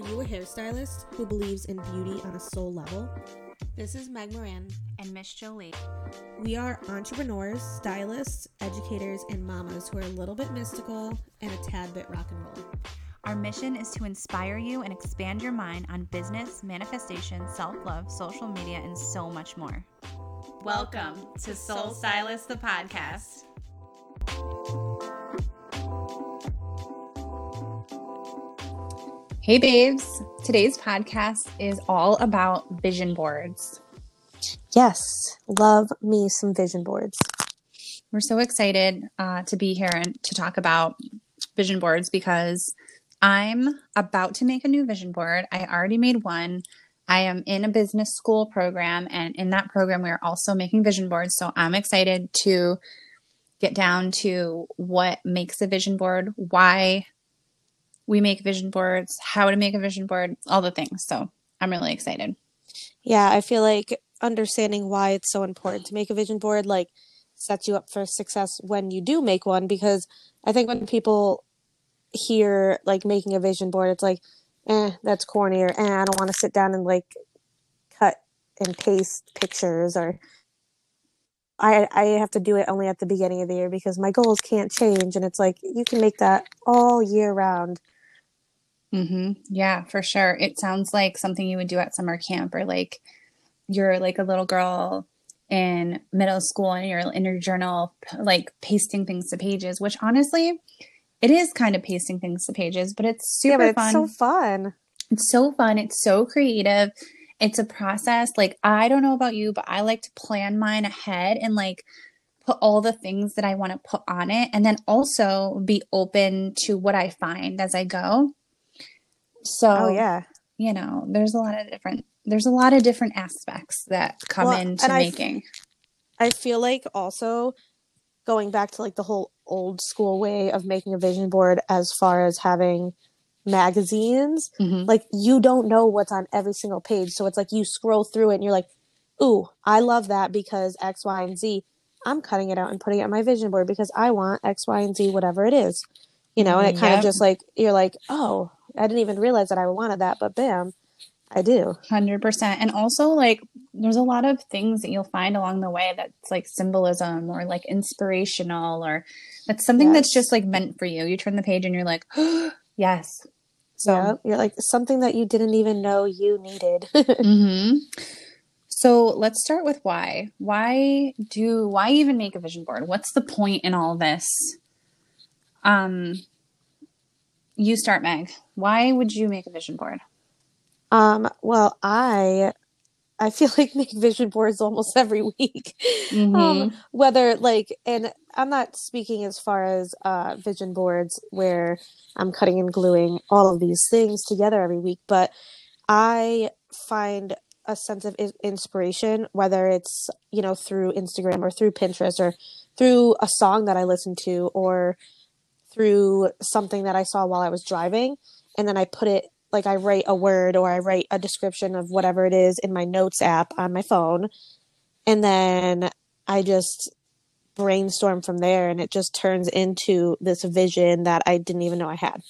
Are you a hairstylist who believes in beauty on a soul level? This is Meg Moran. and Miss Jolie. We are entrepreneurs, stylists, educators, and mamas who are a little bit mystical and a tad bit rock and roll. Our mission is to inspire you and expand your mind on business, manifestation, self love, social media, and so much more. Welcome to Soul Stylist, the podcast. Hey, babes. Today's podcast is all about vision boards. Yes, love me some vision boards. We're so excited uh, to be here and to talk about vision boards because I'm about to make a new vision board. I already made one. I am in a business school program, and in that program, we are also making vision boards. So I'm excited to get down to what makes a vision board, why we make vision boards, how to make a vision board, all the things. So I'm really excited. Yeah, I feel like understanding why it's so important to make a vision board like sets you up for success when you do make one because I think when people hear like making a vision board it's like eh that's corny or eh I don't want to sit down and like cut and paste pictures or I I have to do it only at the beginning of the year because my goals can't change and it's like you can make that all year round. Hmm Yeah, for sure. It sounds like something you would do at summer camp or like you're like a little girl in middle school and you're in your journal like pasting things to pages, which honestly, it is kind of pasting things to pages, but it's super yeah, but it's fun. so fun. It's so fun. It's so creative. It's a process. Like, I don't know about you, but I like to plan mine ahead and like put all the things that I want to put on it and then also be open to what I find as I go. So, Oh yeah. you know, there's a lot of different there's a lot of different aspects that come Well, into making. I feel like also going back to like the whole old school way of making a vision board as far as having magazines, Mhm. like you don't know what's on every single page. So it's like you scroll through it and you're like, ooh, I love that because X, Y, and Z. I'm cutting it out and putting it on my vision board because I want X, Y, and Z, whatever it is. You know, and it kind Yep. of just like you're like, oh, I didn't even realize that I wanted that, but bam, I do. 100%. And also, like, there's a lot of things that you'll find along the way that's like symbolism or like inspirational or that's something that's just like meant for you. You turn the page and you're like, yes. So, Yeah, you're like something that you didn't even know you needed. hmm so let's start with why. Why do, why even make a vision board? What's the point in all this? Um, you start, Meg. Why would you make a vision board? Um, well, I I feel like make vision boards almost every week. Mm-hmm. Um, whether like and I'm not speaking as far as uh vision boards where I'm cutting and gluing all of these things together every week, but I find a sense of in- inspiration whether it's, you know, through Instagram or through Pinterest or through a song that I listen to or through something that I saw while I was driving and then I put it like I write a word or I write a description of whatever it is in my notes app on my phone and then I just brainstorm from there and it just turns into this vision that I didn't even know I had.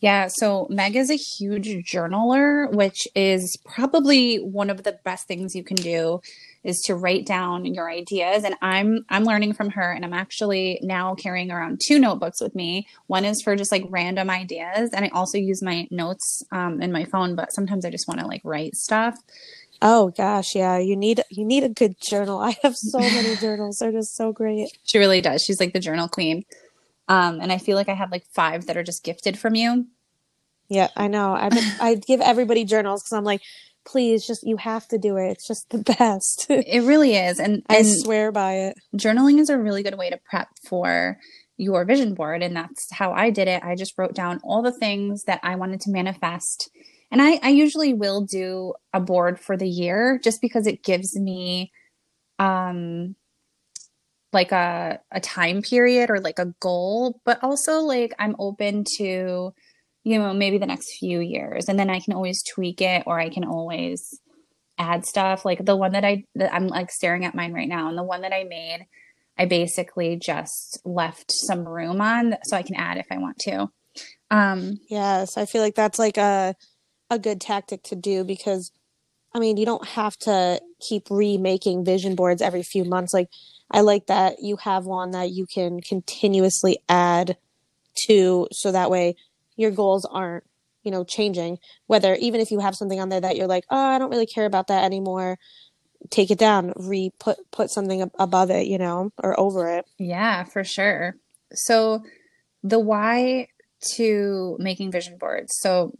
Yeah, so Meg is a huge journaler, which is probably one of the best things you can do is to write down your ideas and I'm I'm learning from her and I'm actually now carrying around two notebooks with me. One is for just like random ideas and I also use my notes um, in my phone, but sometimes I just want to like write stuff. Oh gosh, yeah, you need you need a good journal. I have so many journals. They're just so great. She really does. She's like the journal queen. Um, and I feel like I have like five that are just gifted from you. Yeah, I know. I I give everybody journals cuz I'm like, please just you have to do it. It's just the best. It really is. And, I swear by it. journaling is a really good way to prep for your vision board and that's how i did it i just wrote down all the things that i wanted to manifest and i, I usually will do a board for the year just because it gives me um like a, a time period or like a goal but also like i'm open to you know maybe the next few years and then i can always tweak it or i can always add stuff like the one that i that i'm like staring at mine right now and the one that i made I basically just left some room on so I can add if I want to. Um, Yes, I feel like that's like a a good tactic to do because I mean, you don't have to keep remaking vision boards every few months. Like, I like that you have one that you can continuously add to so that way your goals aren't, you know, changing. Whether even if you have something on there that you're like, oh, I don't really care about that anymore, take it down, re put put something above it, you know, or over it. Yeah, for sure. So the why to making vision boards. So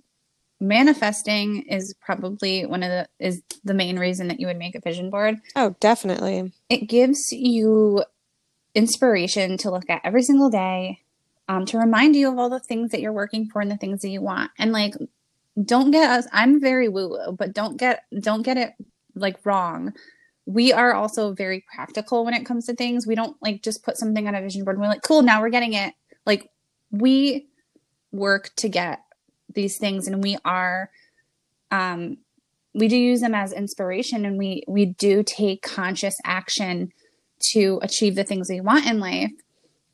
manifesting is probably one of the is the main reason that you would make a vision board. Oh, definitely. It gives you inspiration to look at every single day, um, to remind you of all the things that you're working for and the things that you want. And like, don't get us. I'm very woo woo, but don't get don't get it like wrong. We are also very practical when it comes to things. We don't like just put something on a vision board and we're like, cool, now we're getting it. Like we work to get these things and we are um we do use them as inspiration and we we do take conscious action to achieve the things we want in life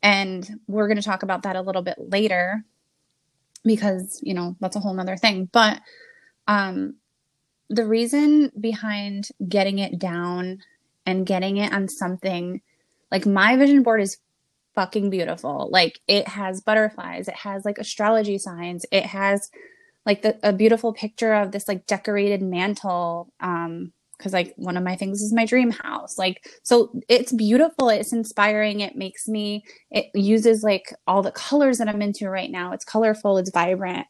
and we're going to talk about that a little bit later because you know that's a whole nother thing but um the reason behind getting it down and getting it on something like my vision board is fucking beautiful. Like it has butterflies, it has like astrology signs, it has like the, a beautiful picture of this like decorated mantle. Um, because like one of my things is my dream house. Like so it's beautiful, it's inspiring, it makes me it uses like all the colors that I'm into right now. It's colorful, it's vibrant.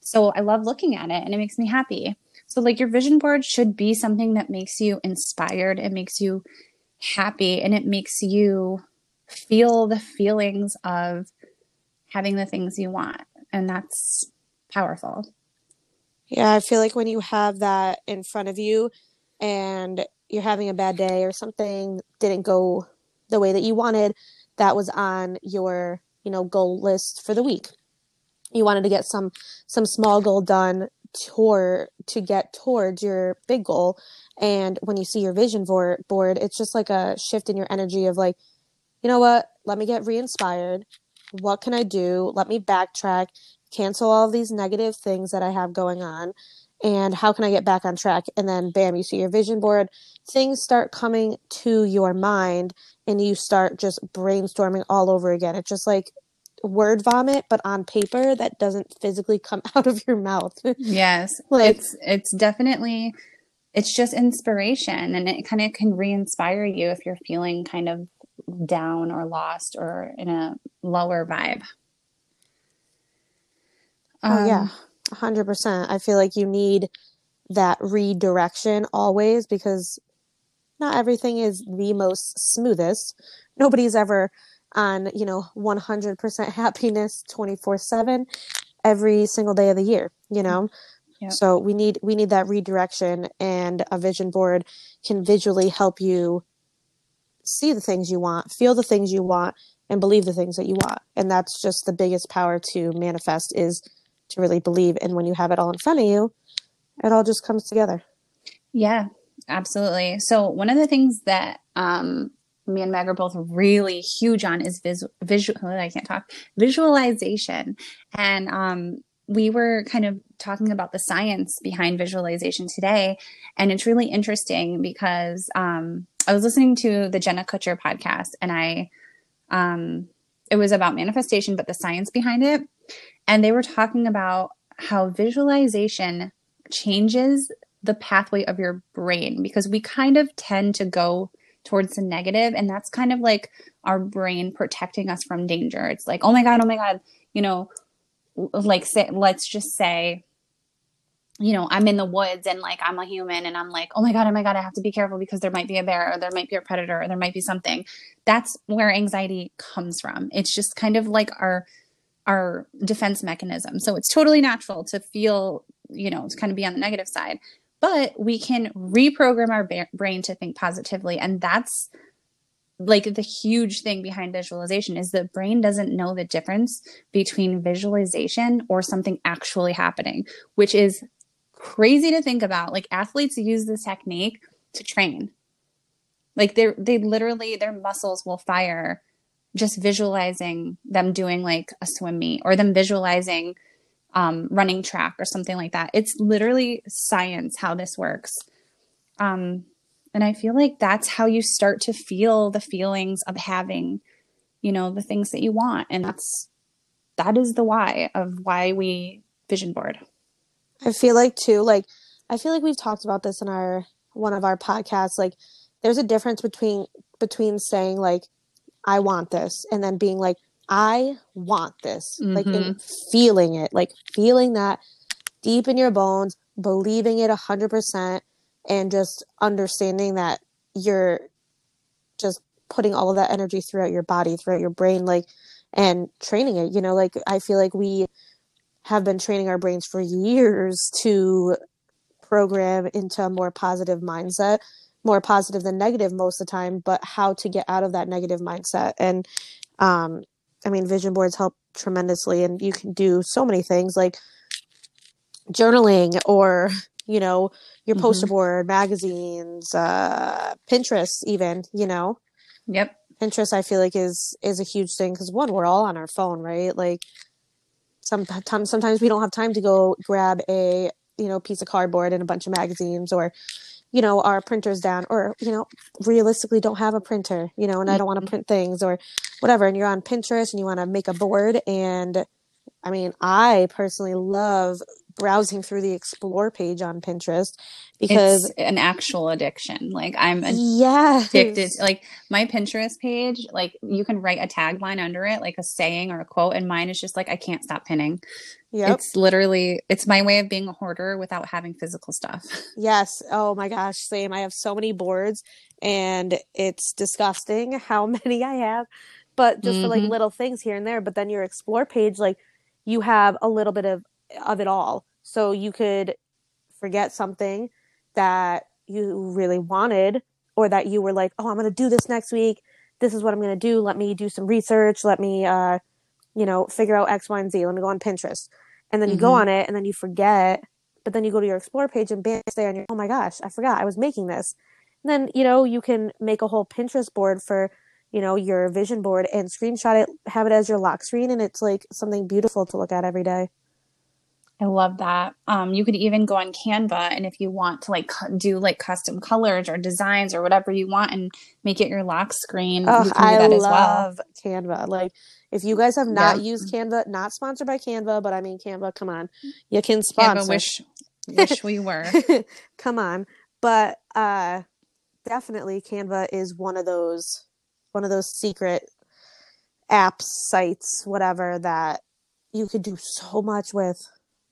So I love looking at it and it makes me happy. So like your vision board should be something that makes you inspired, it makes you happy and it makes you feel the feelings of having the things you want. And that's powerful. Yeah, I feel like when you have that in front of you and you're having a bad day or something didn't go the way that you wanted, that was on your, you know, goal list for the week. You wanted to get some some small goal done toward to get towards your big goal and when you see your vision board board it's just like a shift in your energy of like you know what? Let me get re inspired. What can I do? Let me backtrack, cancel all these negative things that I have going on and how can I get back on track? And then, bam, you see your vision board. Things start coming to your mind, and you start just brainstorming all over again. It's just like word vomit, but on paper that doesn't physically come out of your mouth. Yes, like, it's it's definitely it's just inspiration, and it kind of can re-inspire you if you're feeling kind of down or lost or in a lower vibe. Oh um, yeah 100%. I feel like you need that redirection always because not everything is the most smoothest. Nobody's ever on, you know, 100% happiness 24/7 every single day of the year, you know. Yep. So we need we need that redirection and a vision board can visually help you see the things you want, feel the things you want and believe the things that you want. And that's just the biggest power to manifest is to really believe. And when you have it all in front of you, it all just comes together. Yeah, absolutely. So one of the things that um, me and Meg are both really huge on is vis- visual. I can't talk visualization, and um, we were kind of talking about the science behind visualization today, and it's really interesting because um, I was listening to the Jenna Kutcher podcast and I um it was about manifestation but the science behind it and they were talking about how visualization changes the pathway of your brain because we kind of tend to go towards the negative and that's kind of like our brain protecting us from danger. It's like, "Oh my god, oh my god, you know, like say let's just say you know, I'm in the woods and like I'm a human and I'm like, oh my God, oh my God, I have to be careful because there might be a bear or there might be a predator or there might be something. That's where anxiety comes from. It's just kind of like our our defense mechanism. So it's totally natural to feel, you know, to kind of be on the negative side. But we can reprogram our ba- brain to think positively. And that's like the huge thing behind visualization is the brain doesn't know the difference between visualization or something actually happening, which is crazy to think about. Like athletes use this technique to train. Like they're they literally their muscles will fire just visualizing them doing like a swim meet or them visualizing um, running track or something like that. It's literally science how this works. Um, and I feel like that's how you start to feel the feelings of having, you know, the things that you want. And that's, that is the why of why we vision board. I feel like too, like, I feel like we've talked about this in our, one of our podcasts. Like, there's a difference between, between saying like, I want this and then being like, I want this, mm-hmm. like, and feeling it, like feeling that deep in your bones, believing it a hundred percent and just understanding that you're just putting all of that energy throughout your body, throughout your brain, like, and training it. You know, like, I feel like we have been training our brains for years to program into a more positive mindset, more positive than negative most of the time, but how to get out of that negative mindset. And, um, I mean, vision boards help tremendously, and you can do so many things like journaling or you know, your mm-hmm. poster board, magazines, uh, Pinterest, even, you know. Yep. Pinterest, I feel like is is a huge thing because one, we're all on our phone, right? Like, sometimes sometimes we don't have time to go grab a you know piece of cardboard and a bunch of magazines or you know our printers down or you know realistically don't have a printer you know and i don't want to mm-hmm. print things or whatever and you're on pinterest and you want to make a board and i mean i personally love browsing through the explore page on Pinterest because it's an actual addiction. Like I'm yeah addicted. Like my Pinterest page, like you can write a tagline under it, like a saying or a quote, and mine is just like I can't stop pinning. Yeah, it's literally it's my way of being a hoarder without having physical stuff. Yes. Oh my gosh, same. I have so many boards, and it's disgusting how many I have. But just mm-hmm. for like mm-hmm. little things here and there. But then your explore page, like you have a little bit of of it all. So you could forget something that you really wanted or that you were like, "Oh, I'm going to do this next week. This is what I'm going to do. Let me do some research. Let me uh, you know, figure out X, Y, and Z. Let me go on Pinterest." And then you mm-hmm. go on it and then you forget, but then you go to your explore page and bam, there and you're, "Oh my gosh, I forgot I was making this." And then, you know, you can make a whole Pinterest board for you know your vision board and screenshot it have it as your lock screen and it's like something beautiful to look at every day I love that. Um, you could even go on Canva, and if you want to like do like custom colors or designs or whatever you want, and make it your lock screen, oh, I love well. Canva. Like, if you guys have not yeah. used Canva, not sponsored by Canva, but I mean Canva, come on, you can sponsor. Canva wish wish we were. come on, but uh, definitely Canva is one of those one of those secret apps, sites, whatever that you could do so much with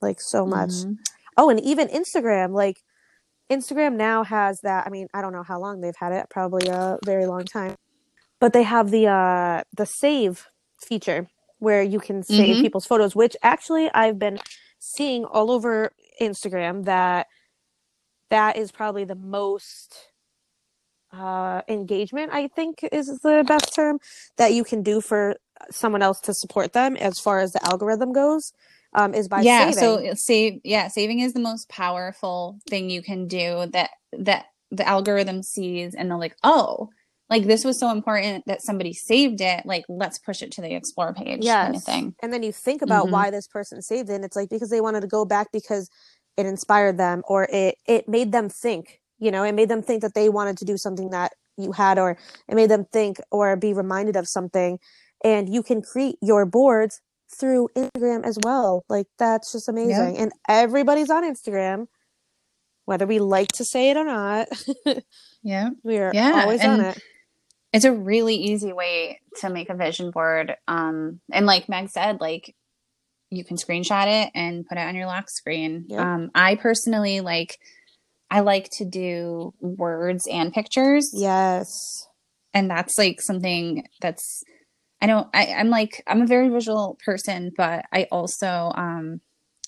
like so much. Mm-hmm. Oh, and even Instagram, like Instagram now has that. I mean, I don't know how long they've had it, probably a very long time. But they have the uh the save feature where you can save mm-hmm. people's photos, which actually I've been seeing all over Instagram that that is probably the most uh, engagement, I think is the best term that you can do for someone else to support them as far as the algorithm goes um, is by yeah saving. so save yeah saving is the most powerful thing you can do that that the algorithm sees and they're like oh like this was so important that somebody saved it like let's push it to the explore page yes. kind of thing and then you think about mm-hmm. why this person saved it and it's like because they wanted to go back because it inspired them or it it made them think you know it made them think that they wanted to do something that you had or it made them think or be reminded of something and you can create your boards through Instagram as well. Like that's just amazing. And everybody's on Instagram, whether we like to say it or not. yeah. We are yeah. always and on it. It's a really easy way to make a vision board. Um and like Meg said, like you can screenshot it and put it on your lock screen. Um I personally like I like to do words and pictures. Yes. And that's like something that's I know I, I'm like I'm a very visual person, but I also um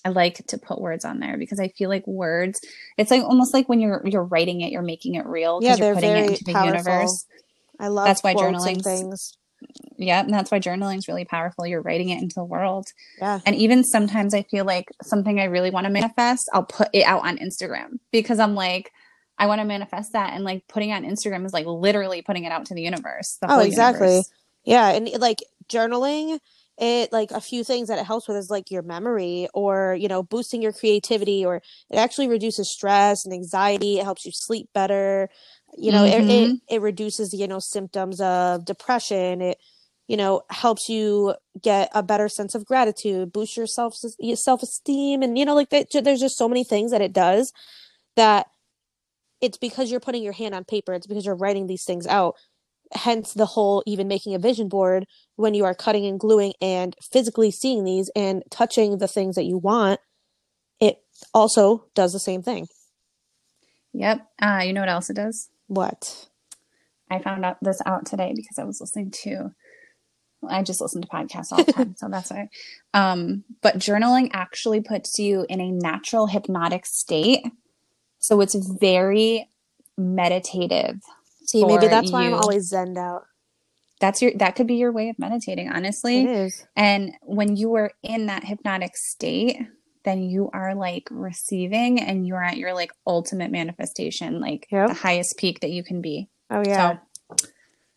I like to put words on there because I feel like words it's like almost like when you're you're writing it, you're making it real because yeah, you're putting it into the powerful. universe. I love that's why journaling things. Yeah, and that's why journaling is really powerful. You're writing it into the world. Yeah. And even sometimes I feel like something I really want to manifest, I'll put it out on Instagram because I'm like, I want to manifest that. And like putting it on Instagram is like literally putting it out to the universe. The oh, exactly. Universe. Yeah, and like journaling it like a few things that it helps with is like your memory or you know boosting your creativity or it actually reduces stress and anxiety it helps you sleep better you know Mhm. it, it it reduces you know symptoms of depression it you know helps you get a better sense of gratitude boost your self your self-esteem and you know like that there's just so many things that it does that it's because you're putting your hand on paper it's because you're writing these things out hence the whole even making a vision board when you are cutting and gluing and physically seeing these and touching the things that you want it also does the same thing Yep. Uh, you know what else it does? what I found out this out today because I was listening to I just listen to podcasts all the time, so that's why. Um, but journaling actually puts you in a natural hypnotic state. So it's very meditative. See maybe that's why i'm always zenned out That's your that could be your way of meditating, honestly. it is And when you are in that hypnotic state, then you are like receiving and you're at your like ultimate manifestation, like Yep. the highest peak that you can be. oh yeah So,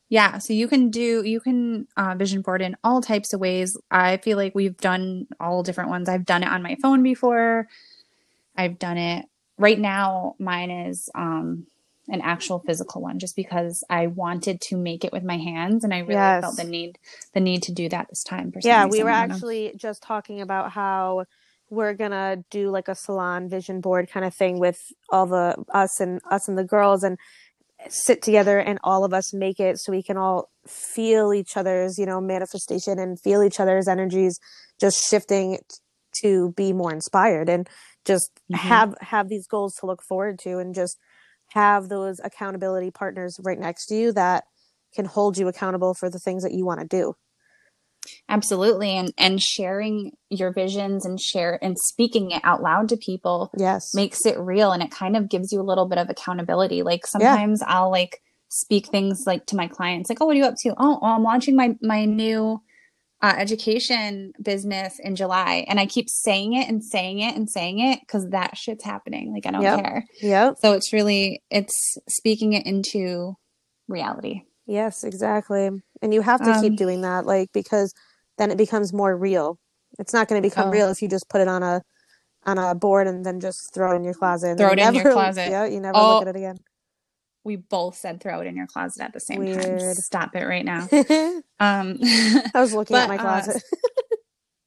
yeah, so you can do you can uh, vision board in all types of ways. I feel like we've done all different ones. I've done it on my phone before. I've done it right now. Mine is um, an actual physical one, just because I wanted to make it with my hands, and I really Yes. felt the need the need to do that this time. Yeah we were don't know. actually just talking about how we're gonna do like a salon vision board kind of thing with all the us and us and the girls and sit together and all of us make it so we can all feel each other's you know manifestation and feel each other's energies just shifting to be more inspired and just Mhm. have have these goals to look forward to and just have those accountability partners right next to you that can hold you accountable for the things that you want to do absolutely and and sharing your visions and share and speaking it out loud to people yes makes it real and it kind of gives you a little bit of accountability. Like sometimes I'll like speak things like to my clients, like, "Oh, what are you up to?" "Oh, oh I'm launching my my new uh, education business in July," and I keep saying it and saying it and saying it because that shit's happening. Like I don't Yep. care. Yeah. So it's really it's speaking it into reality. Yes, exactly. And you have to Um, keep doing that, like because then it becomes more real. It's not going to become Oh. real if you just put it on a on a board and then just throw it in your closet. Throw it in your closet. Yeah, you never Oh. look at it again. We both said throw it in your closet at the same time. Stop it right now. I Um, was looking at But, my uh, closet.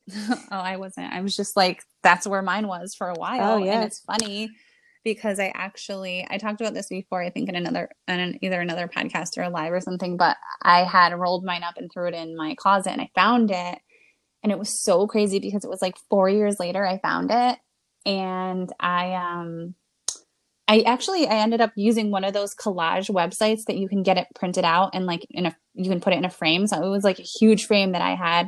oh, I wasn't. I was just like, that's where mine was for a while. Oh, yeah. And it's funny because I actually I talked about this before, I think in another in either another podcast or a live or something, but I had rolled mine up and threw it in my closet and I found it. And it was so crazy because it was like four years later I found it. And I um I actually I ended up using one of those collage websites that you can get it printed out and like in a you can put it in a frame. So it was like a huge frame that I had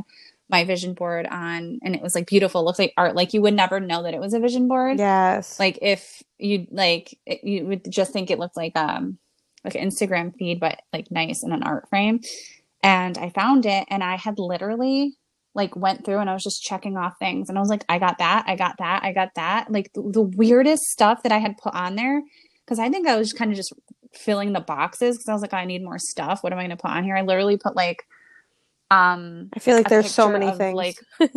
my vision board on and it was like beautiful. It looks like art. Like you would never know that it was a vision board. yes. Like if you like it, you would just think it looked like um like an Instagram feed but like nice in an art frame. And I found it and I had literally like went through and I was just checking off things and I was like I got that, I got that, I got that. Like the, the weirdest stuff that I had put on there cuz I think I was kind of just filling the boxes cuz I was like I need more stuff. What am I going to put on here? I literally put like um I feel like there's so many of, things. Like,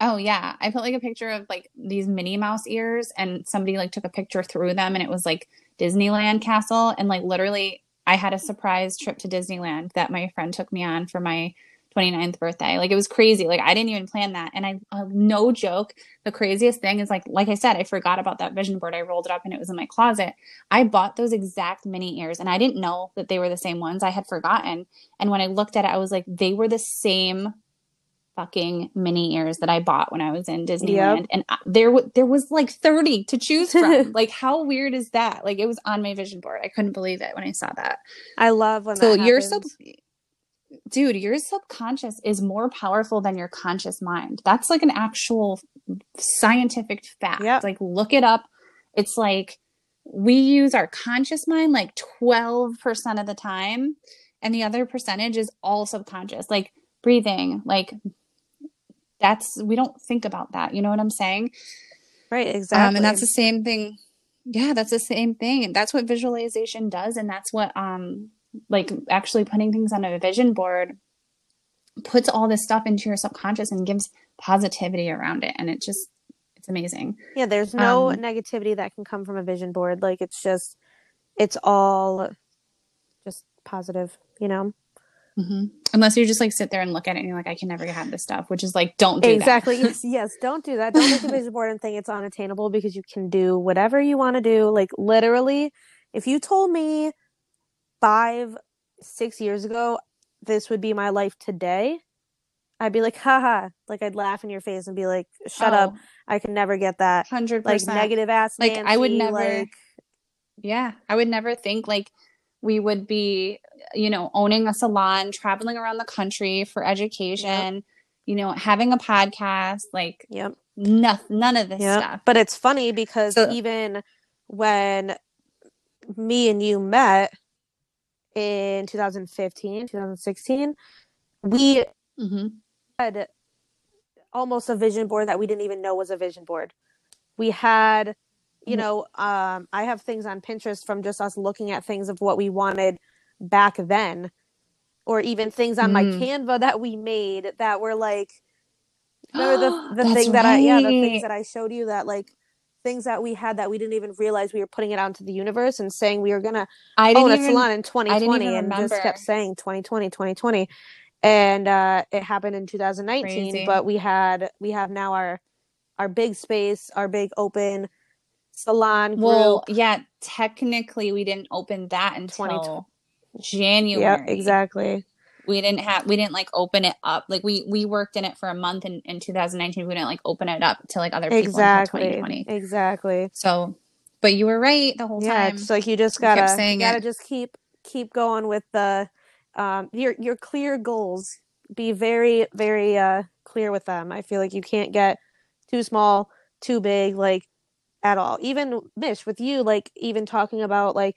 oh yeah, I put like a picture of like these Minnie Mouse ears, and somebody like took a picture through them, and it was like Disneyland Castle, and like literally, I had a surprise trip to Disneyland that my friend took me on for my 29th birthday. Like it was crazy. Like I didn't even plan that, and I uh, no joke. The craziest thing is like like I said, I forgot about that vision board. I rolled it up, and it was in my closet. I bought those exact Minnie ears, and I didn't know that they were the same ones. I had forgotten. And when I looked at it, I was like, they were the same fucking Minnie ears that I bought when I was in Disneyland, and I, there w- there was like thirty to choose from. like, how weird is that? Like, it was on my vision board. I couldn't believe it when I saw that. I love when So that your sub, happens. Dude, your subconscious is more powerful than your conscious mind. That's like an actual scientific fact. Yep. Like, look it up. It's like we use our conscious mind like twelve percent of the time, and the other percentage is all subconscious. Like breathing, like that's we don't think about that. You know what I'm saying? right, exactly. Um, and that's the same thing. Yeah, that's the same thing. And that's what visualization does. And that's what, um, like actually putting things on a vision board puts all this stuff into your subconscious and gives positivity around it and it just it's amazing Yeah, there's no Um, negativity that can come from a vision board. Like it's just, it's all just positive, you know? hmm unless you just like sit there and look at it and you're like i can never have this stuff which is like don't do exactly. yes. Don't do that. Don't make a vision board and think it's unattainable because you can do whatever you want to do. Like literally, if you told me five, six years ago this would be my life today, I'd be like, haha. Like I'd laugh in your face and be like, shut Oh, up. I can never get that. 100% Like negative ass. Like, I would Nancy, never- like Yeah, I would never think like we would be, you know, owning a salon, traveling around the country for education, you know, having a podcast, like Yep. nothing, none of this Yep. stuff. But it's funny because So- even when me and you met in 2015, 2016, we hmm had almost a vision board that we didn't even know was a vision board. We had, you Mhm. know, um, I have things on Pinterest from just us looking at things of what we wanted back then, or even things on my Mm. Canva that we made that were like, remember the the thing that I yeah the things that I showed you that like things that we had that we didn't even realize we were putting it out into the universe and saying we were gonna I own didn't a even, salon in 2020 even and just kept saying 2020 2020 and uh it happened in 2019 Crazy. but we had we have now our our big space our big open salon group well, yeah, technically we didn't open that until 2020. January. yeah exactly We didn't have we didn't like open it up. Like we we worked in it for a month in, in 2019. We didn't like open it up to like other people exactly 2020. exactly So, but you were right the whole yeah time. it's like you just gotta saying you gotta it. just keep keep going with the um your your clear goals be very very uh clear with them i feel like you can't get too small too big like at all even mish with you like even talking about like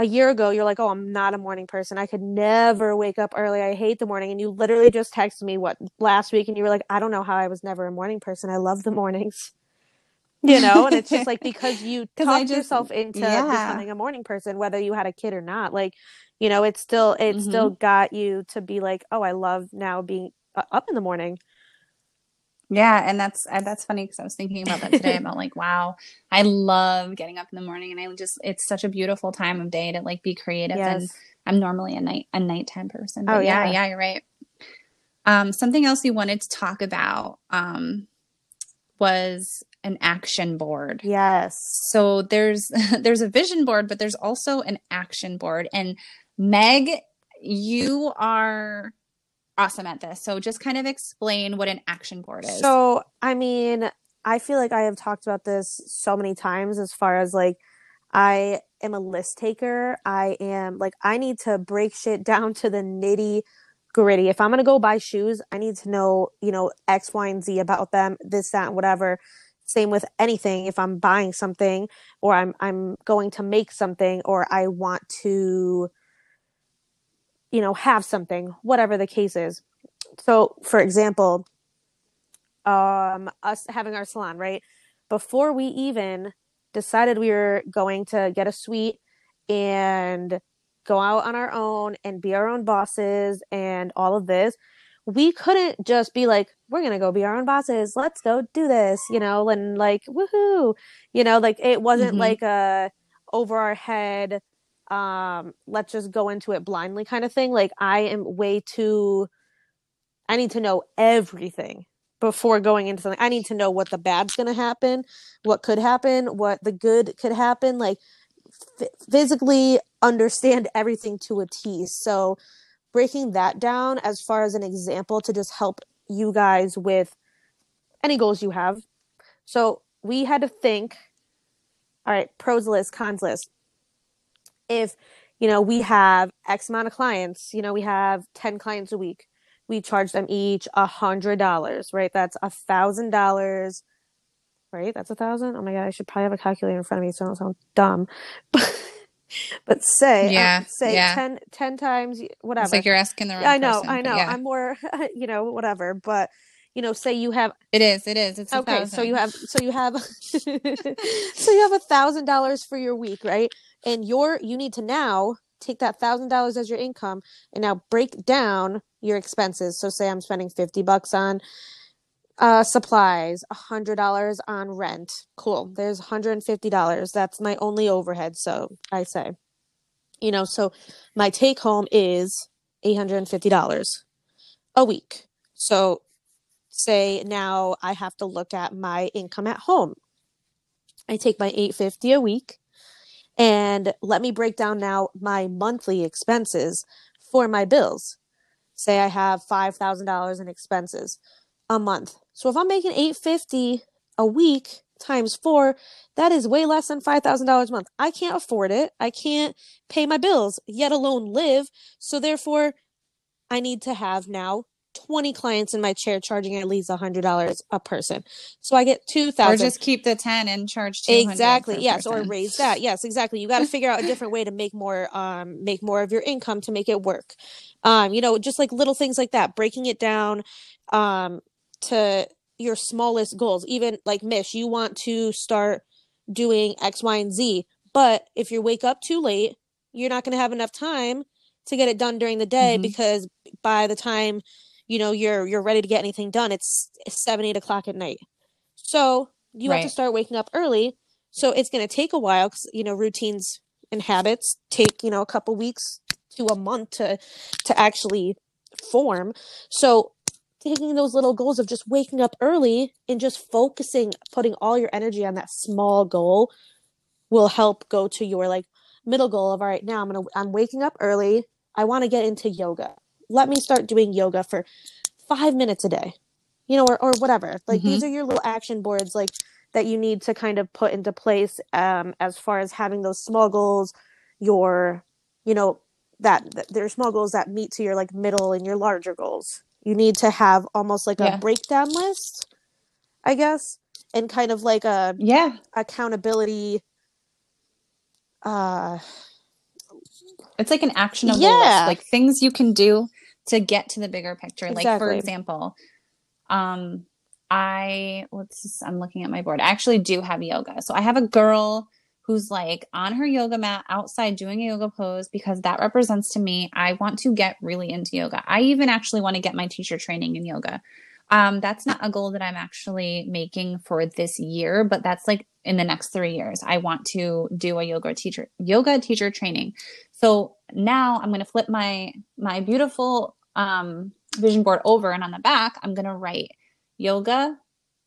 a year ago you're like oh i'm not a morning person. I could never wake up early. I hate the morning. And you literally just texted me what last week and you were like i don't know how i was never a morning person. I love the mornings. You know? And it's just like because you talked just- yourself into yeah. becoming a morning person whether you had a kid or not like you know it's still it Mhm. still got you to be like oh i love now being uh, up in the morning Yeah, and that's that's funny because I was thinking about that today about like, wow, I love getting up in the morning, and I just it's such a beautiful time of day to like be creative. And yes I'm normally a night a nighttime person, but Oh, yeah, yeah. yeah, you're right. Um, something else you wanted to talk about um was an action board. yes So there's there's a vision board, but there's also an action board. And Meg, you are awesome at this. So just kind of explain what an action board is. So, I mean, I feel like I have talked about this so many times as far as like I am a list taker. I am like I need to break shit down to the nitty gritty. If I'm gonna go buy shoes, I need to know, you know, X, Y, and Z about them, this, that, and whatever. Same with anything. If I'm buying something or I'm I'm going to make something or I want to, you know, have something, whatever the case is. So for example, um us having our salon right before we even decided we were going to get a suite and go out on our own and be our own bosses and all of this we couldn't just be like we're gonna go be our own bosses let's go do this you know and like woohoo you know like it wasn't Mhm. like a over our head um let's just go into it blindly kind of thing like i am way too i need to know everything before going into something. I need to know what the bad's going to happen, what could happen, what the good could happen, like f- physically understand everything to a T. So breaking that down as far as an example to just help you guys with any goals you have. So we had to think, all right, pros list, cons list. If, you know, we have X amount of clients, you know, we have 10 clients a week we charge them each a hundred dollars, right? That's a thousand dollars, right? That's a thousand. Oh my god, I should probably have a calculator in front of me so I don't sound dumb. but say, uh, Yeah, say yeah. 10, 10 times whatever. It's like you're asking the wrong I know, person, I know. yeah. I'm more, you know, whatever. But you know, say you have It is, it is. It's okay, so you have, so you have, so you have a thousand dollars for your week, right? And you're, you need to now take that thousand dollars as your income and now break down your expenses. So say I'm spending 50 bucks on uh, supplies, a hundred dollars on rent. Cool. There's $150. That's my only overhead. So I say, you know, so my take home is $850 a week. So say now I have to look at my income at home. I take my 850 a week and let me break down now my monthly expenses for my bills. Say I have $5,000 in expenses a month. So if I'm making 850 a week times 4, that is way less than $5,000 a month. I can't afford it. I can't pay my bills, yet alone live. So therefore I need to have now 20 clients in my chair charging at least $100 a person. So I get 2000 Or just keep the 10 and charge 200 Exactly. Yes, person. or raise that. Yes, exactly. You got to figure out a different way to make more um make more of your income to make it work. Um you know, just like little things like that, breaking it down um to your smallest goals. Even like Mish, you want to start doing X, Y, and Z, but if you wake up too late, you're not going to have enough time to get it done during the day Mhm. because by the time you know you're you're ready to get anything done. It's, it's seven eight o'clock at night. So you have to start waking up early. So it's going to take a while because you know routines and habits take you know a couple weeks to a month to to actually form. So taking those little goals of just waking up early and just focusing putting all your energy on that small goal will help go to your like middle goal of all right now i'm gonna i'm waking up early. I want to get into yoga let me start doing yoga for five minutes a day you know or, or whatever like these are your little action boards like that you need to kind of put into place um as far as having those small goals your you know that, that there are small goals that meet to your like middle and your larger goals you need to have almost like Yeah. a breakdown list i guess and kind of like a Yeah. accountability uh It's like an actionable Yeah. list, like things you can do to get to the bigger picture. Like for example, um I let's I'm looking at my board. I actually do have yoga. So I have a girl who's like on her yoga mat outside doing a yoga pose because that represents to me I want to get really into yoga. I even actually want to get my teacher training in yoga. Um, that's not a goal that I'm actually making for this year, but that's like in the next three years. I want to do a yoga teacher yoga teacher training. So now I'm going to flip my my beautiful um, vision board over, and on the back I'm going to write yoga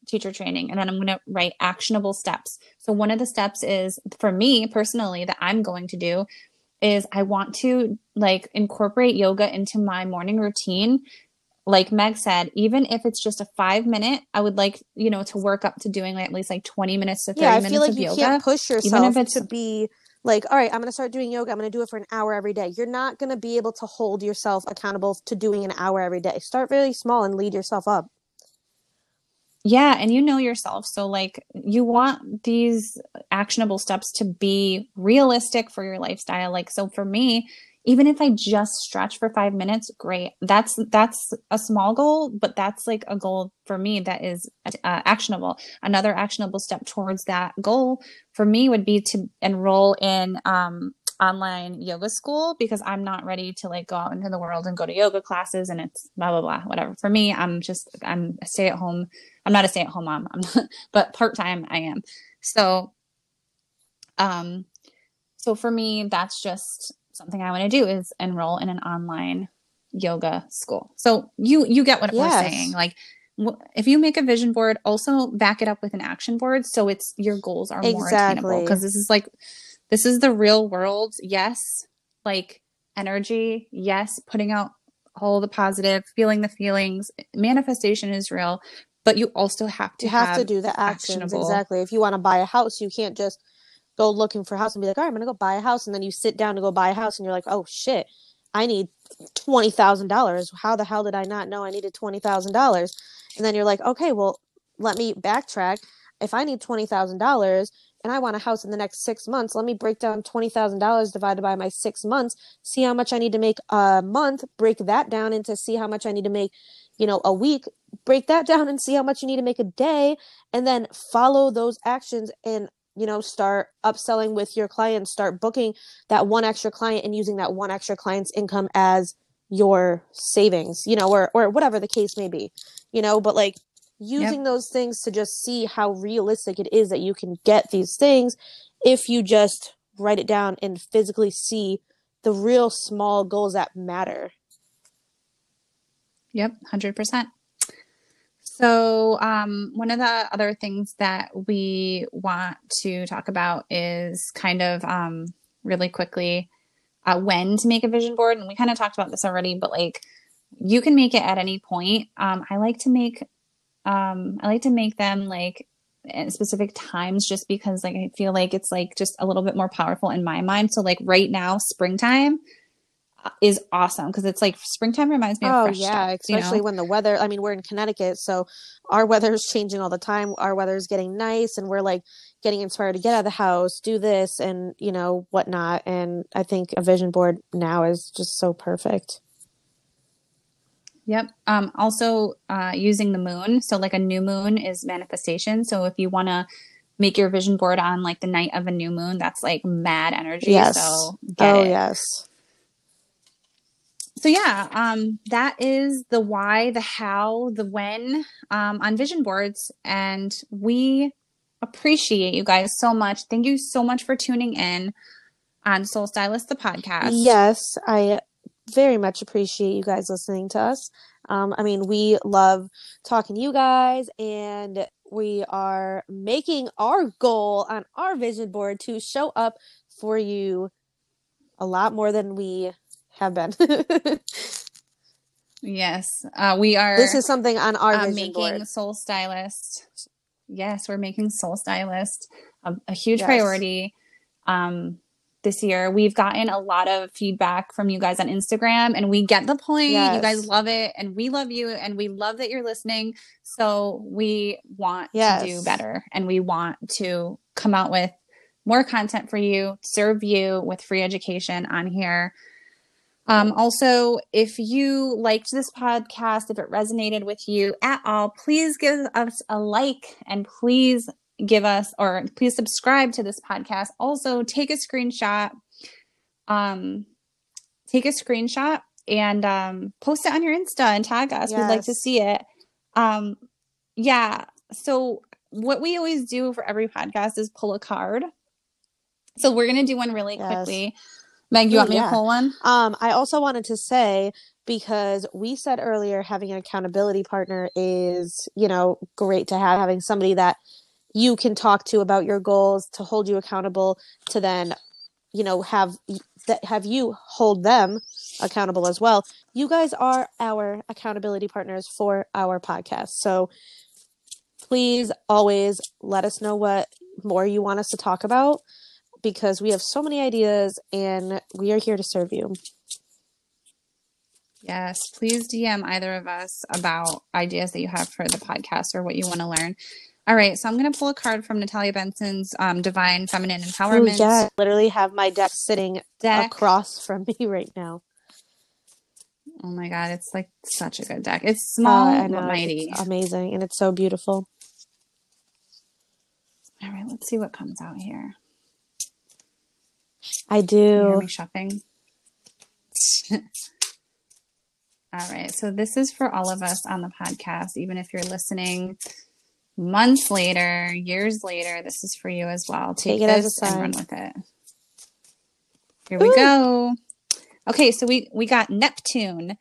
teacher training, and then I'm going to write actionable steps. So one of the steps is for me personally that I'm going to do is I want to like incorporate yoga into my morning routine like Meg said, even if it's just a five minute, I would like, you know, to work up to doing like at least like 20 minutes to 30 yeah i minutes feel like of you yoga. can't push yourself even if it's- to be like all right i'm going to start doing yoga i'm going to do it for an hour every day you're not going to be able to hold yourself accountable to doing an hour every day start really small and lead yourself up Yeah, and you know yourself. So like you want these actionable steps to be realistic for your lifestyle. Like so for me, even if I just stretch for 5 minutes, great. That's that's a small goal, but that's like a goal for me that is uh, actionable. Another actionable step towards that goal for me would be to enroll in um online yoga school because I'm not ready to like go out into the world and go to yoga classes and it's blah blah blah whatever. For me, I'm just I'm a stay at home I'm not a stay at home mom, I'm not, but part time I am. So, um, so for me, that's just something I want to do is enroll in an online yoga school. So you you get what Yes. we're saying. Like, if you make a vision board, also back it up with an action board, so it's your goals are more attainable. Because this is like, this is the real world. Yes, like energy. Yes, putting out all the positive, feeling the feelings. Manifestation is real, but you also have to you have, have to do the actions actionable- exactly if you want to buy a house you can't just go looking for a house and be like all right i'm to go buy a house and then you sit down to go buy a house and you're like oh shit i need $20000 how the hell did i not know i needed $20000 and then you're like okay well let me backtrack. If i need $20000 and i want a house in the next six months let me break down $20000 divided by my six months see how much i need to make a month break that down into see how much i need to make you know a week break that down and see how much you need to make a day and then follow those actions and you know, start upselling with your clients, start booking that one extra client and using that one extra client's income as your savings, you know, or or whatever the case may be. You know, but like using yep. those things to just see how realistic it is that you can get these things if you just write it down and physically see the real small goals that matter. Yep, 100%. So, um, one of the other things that we want to talk about is kind of um, really quickly uh, when to make a vision board. And we kind of talked about this already, but like you can make it at any point. Um, I like to make um, I like to make them like at specific times just because like I feel like it's like just a little bit more powerful in my mind. So like right now, springtime is awesome because it's like springtime reminds me of oh fresh yeah stuff, especially you know? when the weather i mean we're in connecticut so our weather is changing all the time our weather is getting nice and we're like getting inspired to get out of the house do this and you know whatnot and i think a vision board now is just so perfect Yep. Um, also, uh, using the moon. So, like a new moon is manifestation. So, if you want to make your vision board on like the night of a new moon, that's like mad energy. Yes. So, oh it. yes. So yeah, um, that is the why, the how, the when um, on vision boards, and we appreciate you guys so much. Thank you so much for tuning in on Soul Stylist the podcast. Yes, I very much appreciate you guys listening to us. Um, I mean, we love talking to you guys, and we are making our goal on our vision board to show up for you a lot more than we have been. yes, uh, we are. This is something on our uh, making board. Soul Stylist. Yes, we're making Soul Stylist a, a huge Yes. priority. Um, this year. We've gotten a lot of feedback from you guys on Instagram, and we get the point. You guys love it, and we love you, and we love that you're listening. So we want Yes. to do better, and we want to come out with more content for you, serve you with free education on here. Um, also, if you liked this podcast, if it resonated with you at all, please give us a like and please give us or please subscribe to this podcast. Also, take a screenshot. Um, take a screenshot and um, post it on your Insta and tag us. We'd like to see it. Um, yeah. So what we always do for every podcast is pull a card. So we're gonna do one really Yes. quickly. Meg, you Ooh, want me yeah. to pull one? Um, I also wanted to say because we said earlier having an accountability partner is, you know, great to have having somebody that you can talk to about your goals to hold you accountable to then, you know, have that have you hold them accountable as well. You guys are our accountability partners for our podcast. So please always let us know what more you want us to talk about because we have so many ideas and we are here to serve you. Yes, please DM either of us about ideas that you have for the podcast or what you want to learn. All right, so I'm going to pull a card from Natalia Benson's um, Divine Feminine Empowerment yeah, I literally have my deck sitting deck. across from me right now. Oh my god, it's like such a good deck. It's small Uh, know, mighty. It's amazing and it's so beautiful. All right, let's see what comes out here. I do. shuffling? all right, so this is for all of us on the podcast, even if you're listening months later, years later, this is for you as well. Take, Take it as a this and run with it. Here we go. Okay, so we we got Neptune.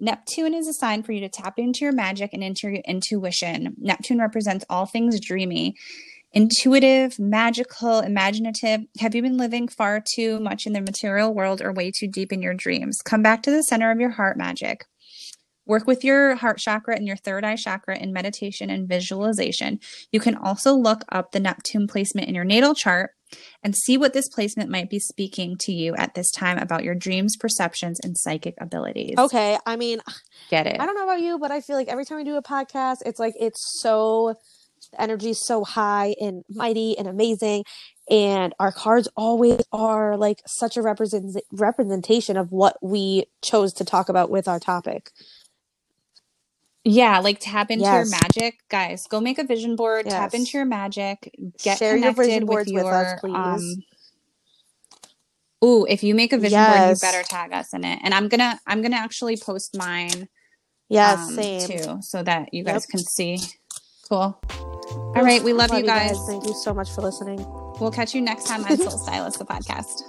Neptune is a sign for you to tap into your magic and into your intuition. Neptune represents all things dreamy, intuitive, magical, imaginative. Have you been living far too much in the material world or way too deep in your dreams? Come back to the center of your heart magic. Work with your heart chakra and your third eye chakra in meditation and visualization. You can also look up the Neptune placement in your natal chart and see what this placement might be speaking to you at this time about your dreams, perceptions, and psychic abilities. Okay, I mean, Get it? I don't know about you, but I feel like every time we do a podcast, it's like it's so the energy is so high and mighty and amazing. And our cards always are like such a represent representation of what we chose to talk about with our topic. Yeah, like tap into your magic, guys. Go make a vision board. Tap into your magic. Get Share your connected vision with boards your. with us, please. um, ooh, if you make a vision board, you better tag us in it. And I'm gonna, I'm gonna actually post mine Yes, um, same. too, so that you guys Yep. can see. Cool. All right, we love, you guys. Thank you so much for listening. We'll catch you next time on Soul Stylist, the podcast.